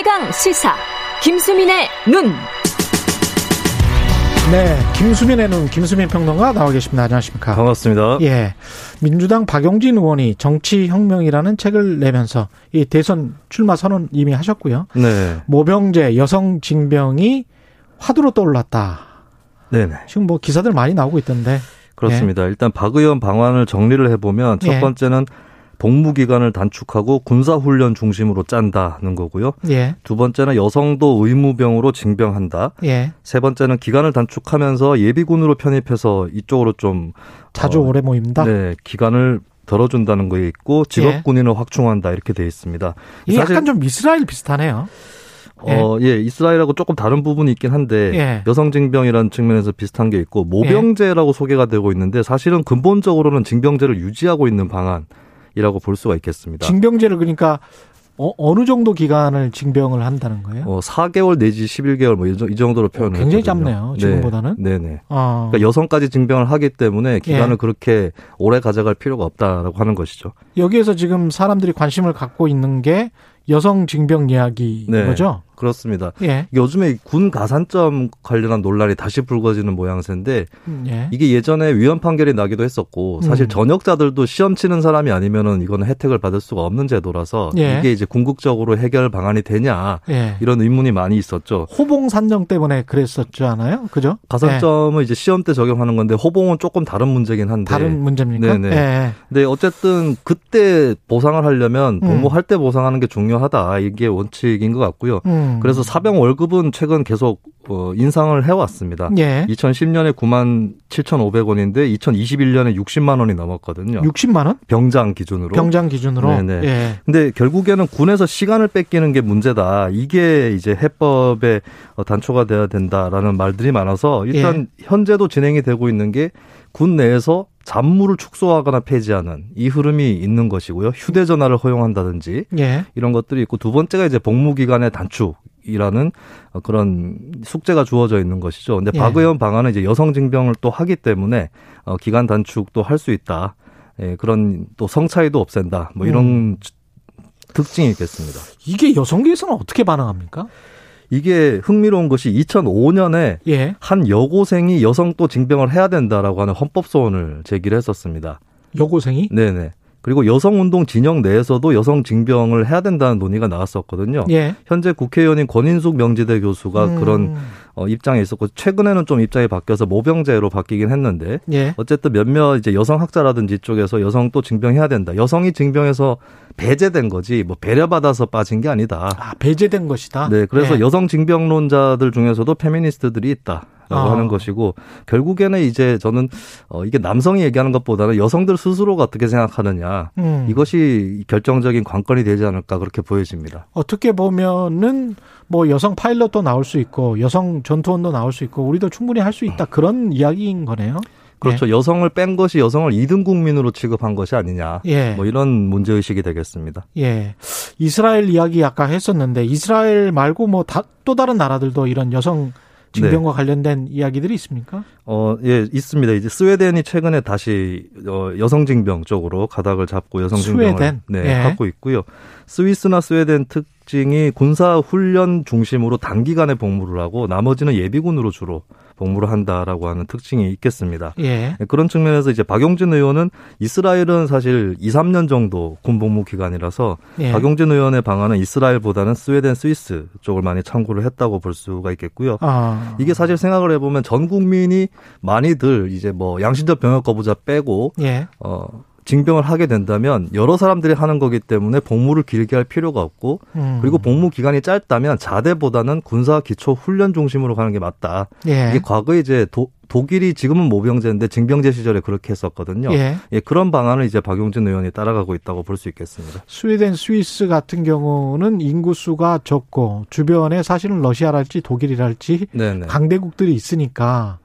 최강 시사 김수민의 눈. 네, 김수민의 눈 김수민 평론가 나와 계십니다. 안녕하십니까? 반갑습니다. 예, 민주당 박용진 의원이 정치혁명이라는 책을 내면서 이 대선 출마 선언 이미 하셨고요. 네, 모병제 여성 징병이 화두로 떠올랐다. 네네. 지금 뭐 기사들 많이 나오고 있던데. 그렇습니다. 일단 박 의원 방안을 정리를 해보면 첫 예. 번째는 복무 기간을 단축하고 군사 훈련 중심으로 짠다는 거고요. 예, 두 번째는 여성도 의무병으로 징병한다. 예. 세 번째는 기간을 단축하면서 예비군으로 편입해서 이쪽으로 좀 자주 어, 오래 모입니다. 네, 기간을 덜어준다는 거에 있고 직업 군인을 확충한다 이렇게 돼 있습니다. 이게 사실 약간 좀 이스라엘 비슷하네요. 어, 예, 이스라엘하고 조금 다른 부분이 있긴 한데 예. 여성 징병이라는 측면에서 비슷한 게 있고 모병제라고 소개가 되고 있는데 사실은 근본적으로는 징병제를 유지하고 있는 방안 이라고 볼 수가 있겠습니다. 징병제를 그러니까 어, 느 정도 기간을 징병을 한다는 거예요? 어, 4개월 내지 11개월 뭐 이 정도로 표현을 굉장히 했거든요. 짧네요, 지금보다는. 네, 네. 어. 그러니까 여성까지 징병을 하기 때문에 기간을 예. 그렇게 오래 가져갈 필요가 없다라고 하는 것이죠. 여기에서 지금 사람들이 관심을 갖고 있는 게 여성 징병 이야기인 네. 거죠? 그렇습니다. 예. 요즘에 군 가산점 관련한 논란이 다시 불거지는 모양새인데 음, 예. 이게 예전에 위헌 판결이 나기도 했었고 사실 음. 전역자들도 시험 치는 사람이 아니면은 이거는 혜택을 받을 수가 없는 제도라서 예. 이게 이제 궁극적으로 해결 방안이 되냐 예. 이런 의문이 많이 있었죠. 호봉 산정 때문에 그랬었지 않아요? 그죠? 예. 가산점은 이제 시험 때 적용하는 건데 호봉은 조금 다른 문제긴 한데 다른 문제입니까? 네네. 예. 근데 어쨌든 그때 보상을 하려면 음. 복무할 때 보상하는 게 중요하다 이게 원칙인 것 같고요. 음. 그래서 사병 월급은 최근 계속 어, 인상을 해왔습니다. 예. 2010년에 9만 7,500원인데 2021년에 60만 원이 넘었거든요. 60만 원? 병장 기준으로. 병장 기준으로. 네네. 예. 근데 결국에는 군에서 시간을 뺏기는 게 문제다. 이게 이제 해법의 어, 단초가 돼야 된다라는 말들이 많아서 일단 예. 현재도 진행이 되고 있는 게 군 내에서 잡무를 축소하거나 폐지하는 이 흐름이 있는 것이고요. 휴대전화를 허용한다든지 예. 이런 것들이 있고 두 번째가 이제 복무 기간의 단축 이라는 어, 그런 숙제가 주어져 있는 것이죠. 근데 예. 박 의원 방안은 이제 여성 징병을 또 하기 때문에 어, 기간 단축도 할 수 있다. 예, 그런 또 성차이도 없앤다. 뭐 이런 음. 특징이 있겠습니다. 이게 여성계에서는 어떻게 반응합니까? 이게 흥미로운 것이 2005년에 예. 한 여고생이 여성 또 징병을 해야 된다라고 하는 헌법 소원을 제기를 했었습니다. 여고생이? 네네. 그리고 여성운동 진영 내에서도 여성 징병을 해야 된다는 논의가 나왔었거든요. 예. 현재 국회의원인 권인숙 명지대 교수가 음. 그런 어, 입장에 있었고 최근에는 좀 입장이 바뀌어서 모병제로 바뀌긴 했는데 예. 어쨌든 몇몇 이제 여성 학자라든지 이쪽에서 여성 또 징병해야 된다. 여성이 징병해서 배제된 거지 뭐 배려받아서 빠진 게 아니다. 아, 배제된 것이다. 네, 그래서 예. 여성 징병론자들 중에서도 페미니스트들이 있다. 라고 아. 하는 것이고 결국에는 이제 저는 어 이게 남성이 얘기하는 것보다는 여성들 스스로가 어떻게 생각하느냐 음. 이것이 결정적인 관건이 되지 않을까 그렇게 보여집니다. 어떻게 보면은 뭐 여성 파일럿도 나올 수 있고 여성 전투원도 나올 수 있고 우리도 충분히 할 수 있다 그런 이야기인 거네요. 그렇죠. 여성을 뺀 것이 여성을 이등 국민으로 취급한 것이 아니냐. 예. 뭐 이런 문제 의식이 되겠습니다. 예. 이스라엘 이야기 아까 했었는데 이스라엘 말고 뭐또 다른 나라들도 이런 여성 네. 징병과 관련된 이야기들이 있습니까? 어, 예, 있습니다. 이제 스웨덴이 최근에 다시 어, 여성 징병 쪽으로 가닥을 잡고 여성 징병을 스웨덴? 네, 예. 하고 있고요. 스위스나 스웨덴 특 징이 군사 훈련 중심으로 단기간에 복무를 하고 나머지는 예비군으로 주로 복무를 한다라고 하는 특징이 있겠습니다. 예. 네, 그런 측면에서 이제 박용진 의원은 이스라엘은 사실 2, 3년 정도 군 복무 기간이라서 예. 박용진 의원의 방안은 이스라엘보다는 스웨덴, 스위스 쪽을 많이 참고를 했다고 볼 수가 있겠고요. 아. 이게 사실 생각을 해보면 전 국민이 많이들 이제 뭐 양심적 병역 거부자 빼고 예. 어 징병을 하게 된다면 여러 사람들이 하는 거기 때문에 복무를 길게 할 필요가 없고 음. 그리고 복무 기간이 짧다면 자대보다는 군사 기초 훈련 중심으로 가는 게 맞다. 예. 이게 과거에 이제 도, 독일이 지금은 모병제인데 징병제 시절에 그렇게 했었거든요. 예. 예, 그런 방안을 이제 박용진 의원이 따라가고 있다고 볼 수 있겠습니다. 스웨덴, 스위스 같은 경우는 인구 수가 적고 주변에 사실은 러시아랄지 독일이랄지 네네. 강대국들이 있으니까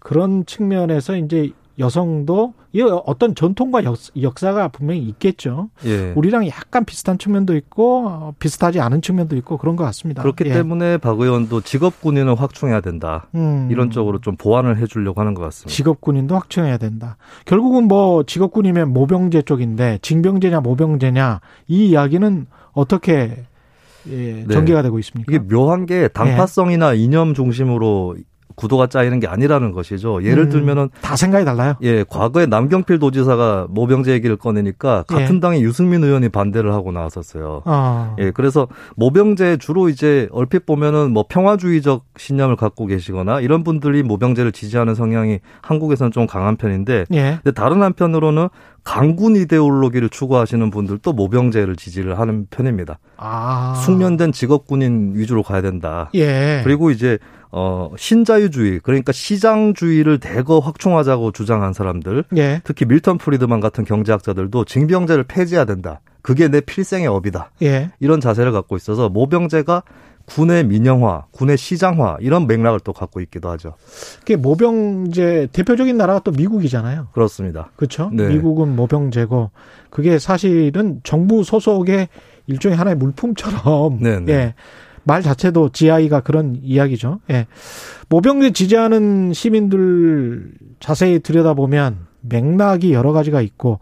그런 측면에서 이제 여성도 이 어떤 전통과 역, 역사가 분명히 있겠죠. 예. 우리랑 약간 비슷한 측면도 있고 어, 비슷하지 않은 측면도 있고 그런 것 같습니다. 그렇기 예. 때문에 박 의원도 직업 군인을 확충해야 된다. 음. 이런 쪽으로 좀 보완을 해주려고 하는 것 같습니다. 직업 군인도 확충해야 된다. 결국은 뭐 직업 군이면 모병제 쪽인데 징병제냐 모병제냐 이 이야기는 어떻게 예, 네. 전개가 되고 있습니까? 이게 묘한 게 당파성이나 이념 중심으로 구도가 짜이는 게 아니라는 것이죠. 예를 음, 들면은 다 생각이 달라요. 예, 과거에 남경필 도지사가 모병제 얘기를 꺼내니까 같은 예. 당의 유승민 의원이 반대를 하고 나왔었어요. 어. 예, 그래서 모병제 주로 이제 얼핏 보면은 뭐 평화주의적 신념을 갖고 계시거나 이런 분들이 모병제를 지지하는 성향이 한국에서는 좀 강한 편인데 예. 근데 다른 한편으로는 강군 이데올로기를 추구하시는 분들도 모병제를 지지를 하는 편입니다. 아. 숙련된 직업군인 위주로 가야 된다. 예. 그리고 이제 어 신자유주의 그러니까 시장주의를 대거 확충하자고 주장한 사람들 예. 특히 밀턴 프리드만 같은 경제학자들도 징병제를 폐지해야 된다. 그게 내 필생의 업이다. 예. 이런 자세를 갖고 있어서 모병제가 군의 민영화, 군의 시장화 이런 맥락을 또 갖고 있기도 하죠. 그게 모병제 대표적인 나라가 또 미국이잖아요. 그렇습니다. 그렇죠? 네. 미국은 모병제고 그게 사실은 정부 소속의 일종의 하나의 물품처럼 네, 네. 예. 말 자체도 GI가 그런 이야기죠. 예. 모병제 지지하는 시민들 자세히 들여다보면 맥락이 여러 가지가 있고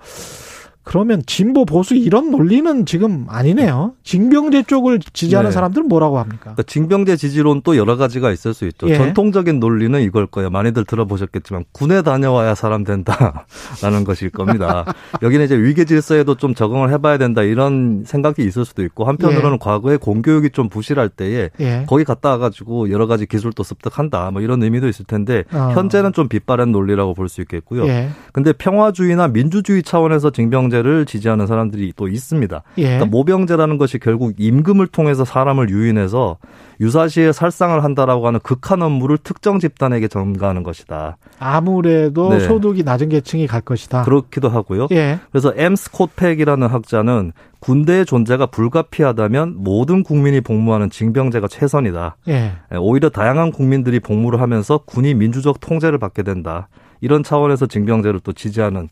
그러면 진보 보수 이런 논리는 지금 아니네요. 징병제 쪽을 지지하는 네. 사람들은 뭐라고 합니까? 그러니까 징병제 지지론 또 여러 가지가 있을 수 있죠. 예. 전통적인 논리는 이걸 거예요. 많이들 들어보셨겠지만 군에 다녀와야 사람 된다라는 것일 겁니다. 여기는 이제 위계 질서에도 좀 적응을 해봐야 된다 이런 생각이 있을 수도 있고 한편으로는 예. 과거에 공교육이 좀 부실할 때에 예. 거기 갔다 와가지고 여러 가지 기술도 습득한다 뭐 이런 의미도 있을 텐데 어. 현재는 좀 빛바랜 논리라고 볼 수 있겠고요. 예. 근데 평화주의나 민주주의 차원에서 징병 제를 지지하는 사람들이 또 있습니다. 예. 그러니까 모병제라는 것이 결국 임금을 통해서 사람을 유인해서 유사시에 살상을 한다라고 하는 극한 업무를 특정 집단에게 전가하는 것이다. 아무래도 네. 소득이 낮은 계층이 갈 것이다. 그렇기도 하고요. 예. 그래서 엠 스콧 팩이라는 학자는 군대의 존재가 불가피하다면 모든 국민이 복무하는 징병제가 최선이다. 예. 오히려 다양한 국민들이 복무를 하면서 군이 민주적 통제를 받게 된다. 이런 차원에서 징병제를 또 지지하는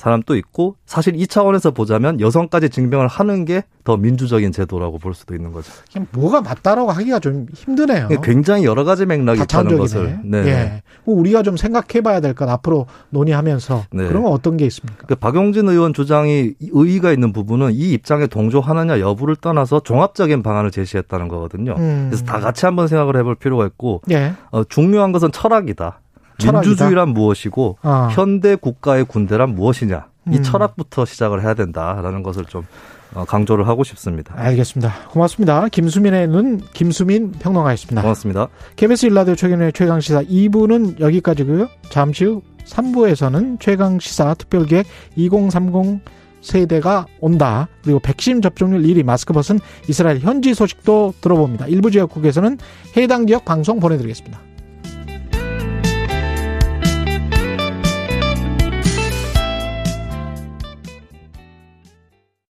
사람도 있고 사실 이 차원에서 보자면 여성까지 징병을 하는 게 더 민주적인 제도라고 볼 수도 있는 거죠. 그냥 뭐가 맞다라고 하기가 좀 힘드네요. 굉장히 여러 가지 맥락이 있다는 것을. 네. 예. 뭐 우리가 좀 생각해봐야 될것 앞으로 논의하면서 네. 그런 건 어떤 게 있습니까? 그 박용진 의원 주장이 의의가 있는 부분은 이 입장에 동조하느냐 여부를 떠나서 종합적인 방안을 제시했다는 거거든요. 음. 그래서 다 같이 한번 생각을 해볼 필요가 있고 예. 어, 중요한 것은 철학이다. 철학이다. 민주주의란 무엇이고 아. 현대 국가의 군대란 무엇이냐. 이 음. 철학부터 시작을 해야 된다라는 것을 좀 어, 강조를 하고 싶습니다. 알겠습니다. 고맙습니다. 김수민의 눈 김수민 평론가였습니다. 고맙습니다. KBS 일라디오 최근의 최강 시사 2부는 여기까지고요. 잠시 후 3부에서는 최강 시사 특별기획 2030 세대가 온다. 그리고 백신 접종률 1위 마스크 벗은 이스라엘 현지 소식도 들어봅니다. 일부 지역국에서는 해당 지역 방송 보내드리겠습니다.